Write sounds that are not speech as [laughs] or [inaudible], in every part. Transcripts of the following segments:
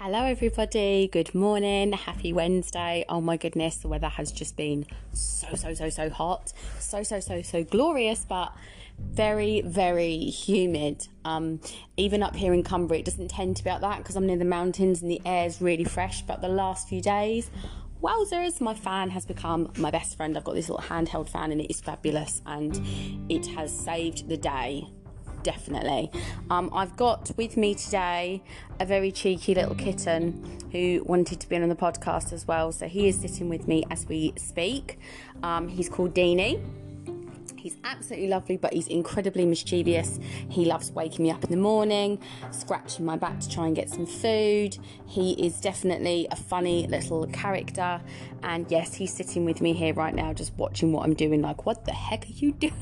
Hello, everybody. Good morning. Happy Wednesday. Oh my goodness, the weather has just been so, so, so, so hot. So, so, so, so glorious, but very, very humid. Um, even up here in Cumbria, it doesn't tend to be like that because I'm near the mountains and the air is really fresh. But the last few days, wowzers, my fan has become my best friend. I've got this little handheld fan and it is fabulous and it has saved the day definitely. Um, I've got with me today a very cheeky little kitten who wanted to be on the podcast as well. So he is sitting with me as we speak. Um, he's called Deanie. He's absolutely lovely, but he's incredibly mischievous. He loves waking me up in the morning, scratching my back to try and get some food. He is definitely a funny little character. And yes, he's sitting with me here right now, just watching what I'm doing. Like, what the heck are you doing?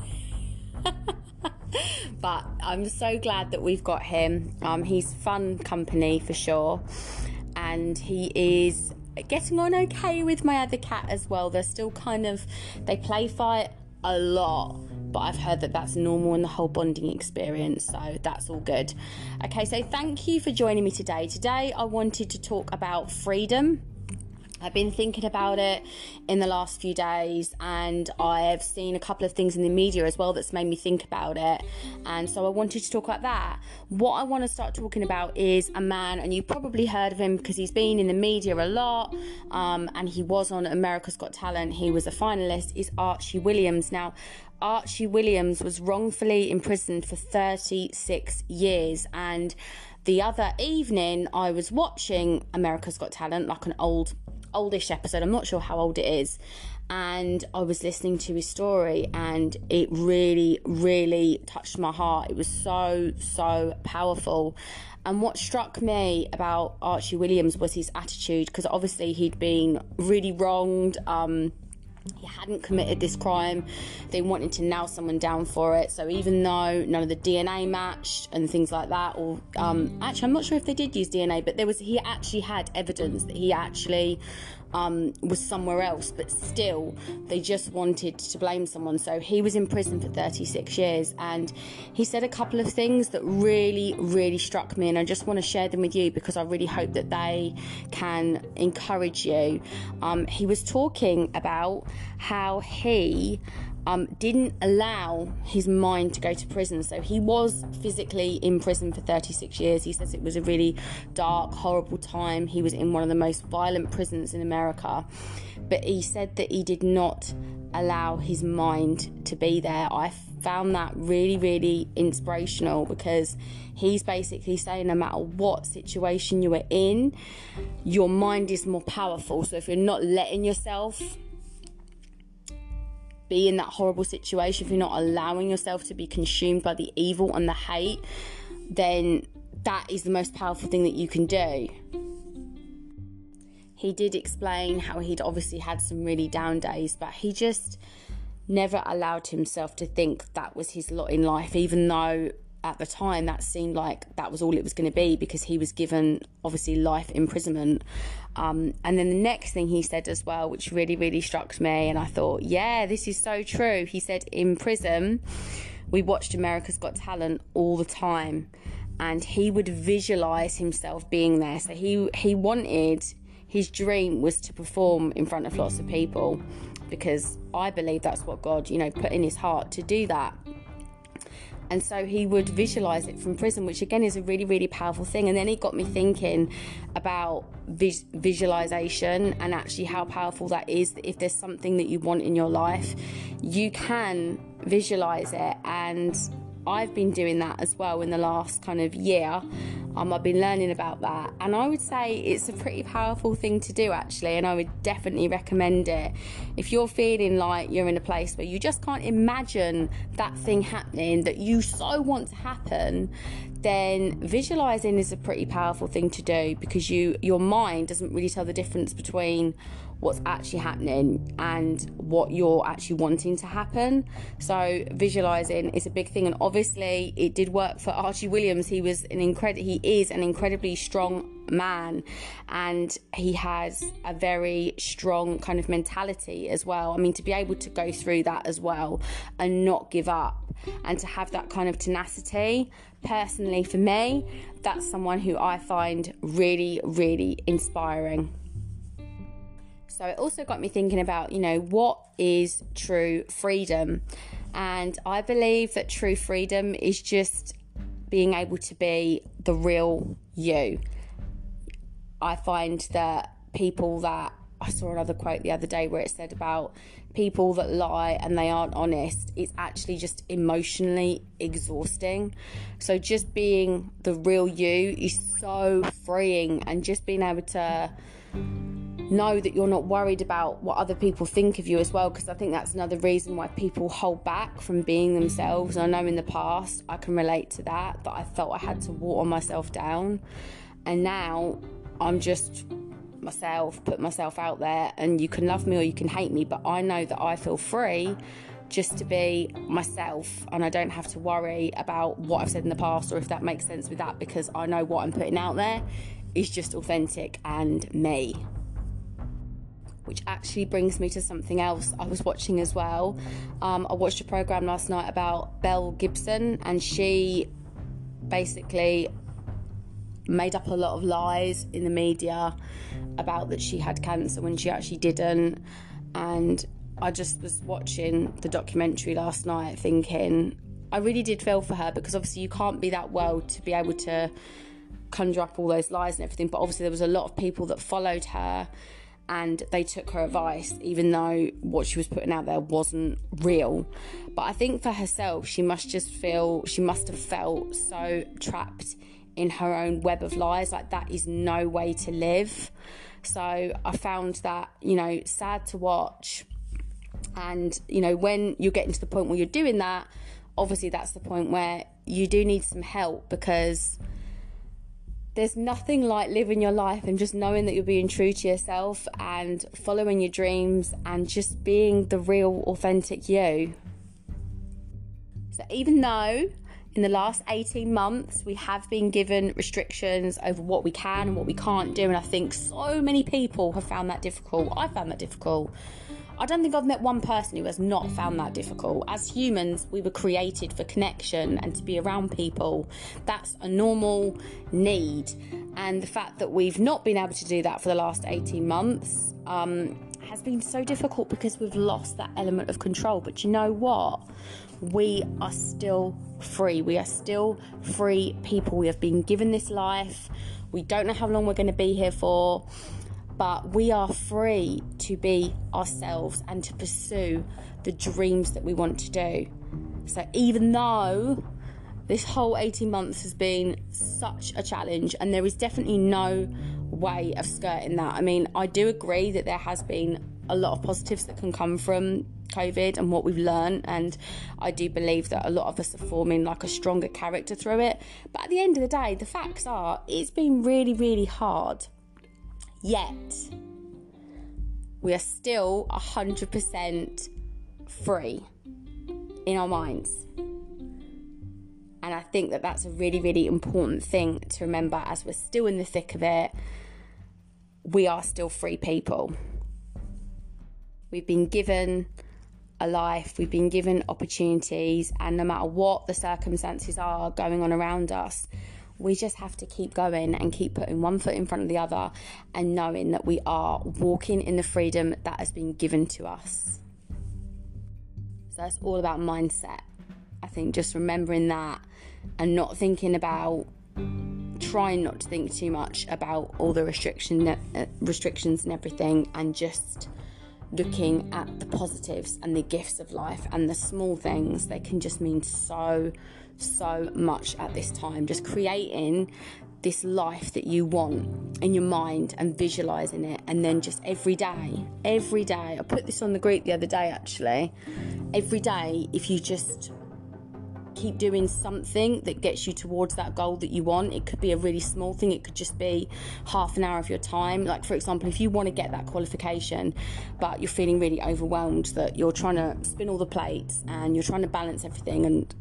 [laughs] [laughs] but I'm so glad that we've got him. Um, he's fun company for sure, and he is getting on okay with my other cat as well. They're still kind of they play fight a lot. But I've heard that that's normal in the whole bonding experience, so that's all good. Okay, so thank you for joining me today. Today, I wanted to talk about freedom I've been thinking about it in the last few days, and I've seen a couple of things in the media as well that's made me think about it. And so I wanted to talk about that. What I want to start talking about is a man, and you've probably heard of him because he's been in the media a lot, um, and he was on America's Got Talent. He was a finalist. Is Archie Williams now? Archie Williams was wrongfully imprisoned for 36 years, and the other evening I was watching America's Got Talent, like an old oldish episode. I'm not sure how old it is. And I was listening to his story, and it really, really touched my heart. It was so, so powerful. And what struck me about Archie Williams was his attitude, because obviously he'd been really wronged. Um, he hadn't committed this crime. They wanted to nail someone down for it. So even though none of the DNA matched and things like that, or um, actually, I'm not sure if they did use DNA, but there was he actually had evidence that he actually um, was somewhere else, but still, they just wanted to blame someone. So he was in prison for 36 years, and he said a couple of things that really, really struck me, and I just want to share them with you because I really hope that they can encourage you. Um, he was talking about how he um, didn't allow his mind to go to prison. So he was physically in prison for 36 years. He says it was a really dark, horrible time. He was in one of the most violent prisons in America. But he said that he did not allow his mind to be there. I found that really, really inspirational because he's basically saying no matter what situation you are in, your mind is more powerful. So if you're not letting yourself be in that horrible situation, if you're not allowing yourself to be consumed by the evil and the hate, then that is the most powerful thing that you can do. He did explain how he'd obviously had some really down days, but he just never allowed himself to think that was his lot in life, even though at the time that seemed like that was all it was going to be because he was given obviously life imprisonment. Um, and then the next thing he said as well which really really struck me and i thought yeah this is so true. He said in prison we watched america's got talent all the time and he would visualize himself being there. So he he wanted his dream was to perform in front of lots of people because i believe that's what god you know put in his heart to do that and so he would visualize it from prison, which again is a really, really powerful thing. And then it got me thinking about vis- visualization and actually how powerful that is. If there's something that you want in your life, you can visualize it. And I've been doing that as well in the last kind of year. Um, I've been learning about that, and I would say it's a pretty powerful thing to do actually, and I would definitely recommend it. If you're feeling like you're in a place where you just can't imagine that thing happening that you so want to happen, then visualizing is a pretty powerful thing to do because you your mind doesn't really tell the difference between what's actually happening and what you're actually wanting to happen. So visualizing is a big thing, and obviously it did work for Archie Williams. He was an incredible, he is an incredibly strong man, and he has a very strong kind of mentality as well. I mean, to be able to go through that as well and not give up and to have that kind of tenacity. Personally, for me, that's someone who I find really, really inspiring. So it also got me thinking about, you know, what is true freedom? And I believe that true freedom is just being able to be the real you. I find that people that I saw another quote the other day where it said about people that lie and they aren't honest, it's actually just emotionally exhausting. So just being the real you is so freeing and just being able to know that you're not worried about what other people think of you as well because I think that's another reason why people hold back from being themselves. And I know in the past I can relate to that that I felt I had to water myself down. And now I'm just myself, put myself out there and you can love me or you can hate me, but I know that I feel free just to be myself and I don't have to worry about what I've said in the past or if that makes sense with that because I know what I'm putting out there is just authentic and me which actually brings me to something else I was watching as well. Um, I watched a program last night about Belle Gibson, and she basically made up a lot of lies in the media about that she had cancer when she actually didn't. And I just was watching the documentary last night thinking, I really did feel for her because obviously you can't be that well to be able to conjure up all those lies and everything. But obviously, there was a lot of people that followed her and they took her advice, even though what she was putting out there wasn't real. But I think for herself, she must just feel, she must have felt so trapped in her own web of lies. Like, that is no way to live. So I found that, you know, sad to watch. And, you know, when you're getting to the point where you're doing that, obviously that's the point where you do need some help because there's nothing like living your life and just knowing that you're being true to yourself and following your dreams and just being the real, authentic you. So, even though in the last 18 months we have been given restrictions over what we can and what we can't do, and I think so many people have found that difficult. I found that difficult. I don't think I've met one person who has not found that difficult. As humans, we were created for connection and to be around people. That's a normal need. And the fact that we've not been able to do that for the last 18 months um, has been so difficult because we've lost that element of control. But you know what? We are still free. We are still free people. We have been given this life. We don't know how long we're going to be here for but we are free to be ourselves and to pursue the dreams that we want to do. So, even though this whole 18 months has been such a challenge, and there is definitely no way of skirting that. I mean, I do agree that there has been a lot of positives that can come from COVID and what we've learned, and I do believe that a lot of us are forming like a stronger character through it. But at the end of the day, the facts are it's been really, really hard. Yet, we are still 100% free in our minds. And I think that that's a really, really important thing to remember as we're still in the thick of it. We are still free people. We've been given a life, we've been given opportunities, and no matter what the circumstances are going on around us, we just have to keep going and keep putting one foot in front of the other and knowing that we are walking in the freedom that has been given to us. So that's all about mindset. I think just remembering that and not thinking about trying not to think too much about all the restriction uh, restrictions and everything and just looking at the positives and the gifts of life and the small things they can just mean so so much at this time. Just creating this life that you want in your mind and visualizing it and then just every day every day i put this on the group the other day actually every day if you just keep doing something that gets you towards that goal that you want it could be a really small thing it could just be half an hour of your time like for example if you want to get that qualification but you're feeling really overwhelmed that you're trying to spin all the plates and you're trying to balance everything and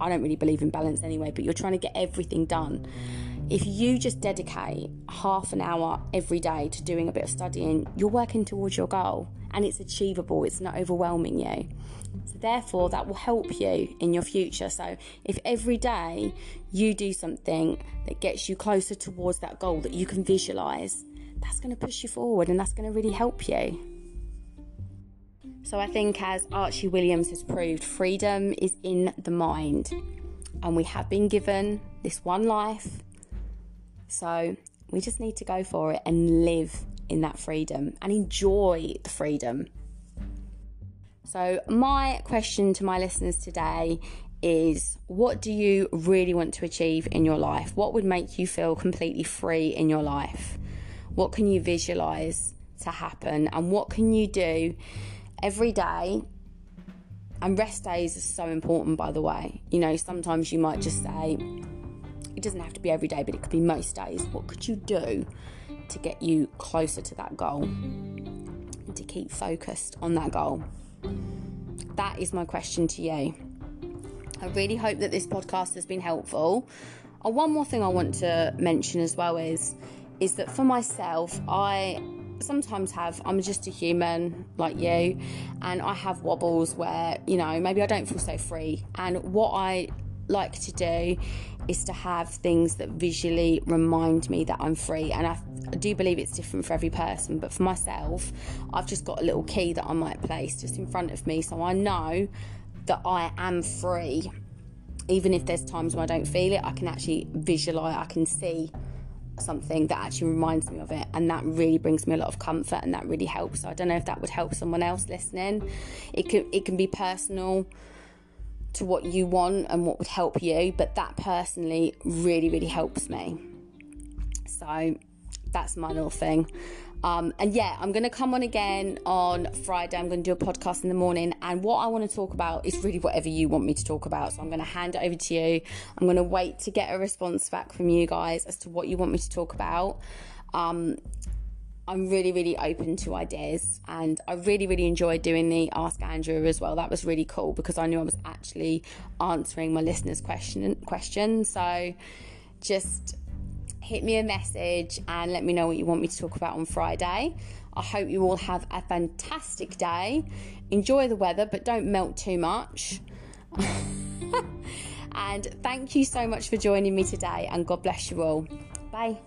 I don't really believe in balance anyway, but you're trying to get everything done. If you just dedicate half an hour every day to doing a bit of studying, you're working towards your goal and it's achievable, it's not overwhelming you. So, therefore, that will help you in your future. So, if every day you do something that gets you closer towards that goal that you can visualize, that's going to push you forward and that's going to really help you. So, I think, as Archie Williams has proved, freedom is in the mind, and we have been given this one life so we just need to go for it and live in that freedom and enjoy the freedom. So, my question to my listeners today is what do you really want to achieve in your life? What would make you feel completely free in your life? What can you visualize to happen? And what can you do every day? And rest days are so important, by the way. You know, sometimes you might just say, it doesn't have to be every day, but it could be most days. What could you do to get you closer to that goal and to keep focused on that goal? That is my question to you. I really hope that this podcast has been helpful. Oh, one more thing I want to mention as well is is that for myself, I sometimes have I'm just a human like you and I have wobbles where you know maybe I don't feel so free and what I like to do is to have things that visually remind me that I'm free. And I, I, do believe it's different for every person, but for myself, I've just got a little key that I might place just in front of me so I know that I am free. Even if there's times when I don't feel it, I can actually visualize, I can see something that actually reminds me of it and that really brings me a lot of comfort and that really helps so i don't know if that would help someone else listening it can it can be personal to what you want and what would help you, but that personally really, really helps me. So that's my little thing. Um, and yeah, I'm going to come on again on Friday. I'm going to do a podcast in the morning. And what I want to talk about is really whatever you want me to talk about. So I'm going to hand it over to you. I'm going to wait to get a response back from you guys as to what you want me to talk about. Um, I'm really, really open to ideas, and I really, really enjoyed doing the Ask Andrew as well. That was really cool because I knew I was actually answering my listeners' question question. So, just hit me a message and let me know what you want me to talk about on Friday. I hope you all have a fantastic day. Enjoy the weather, but don't melt too much. [laughs] and thank you so much for joining me today, and God bless you all. Bye.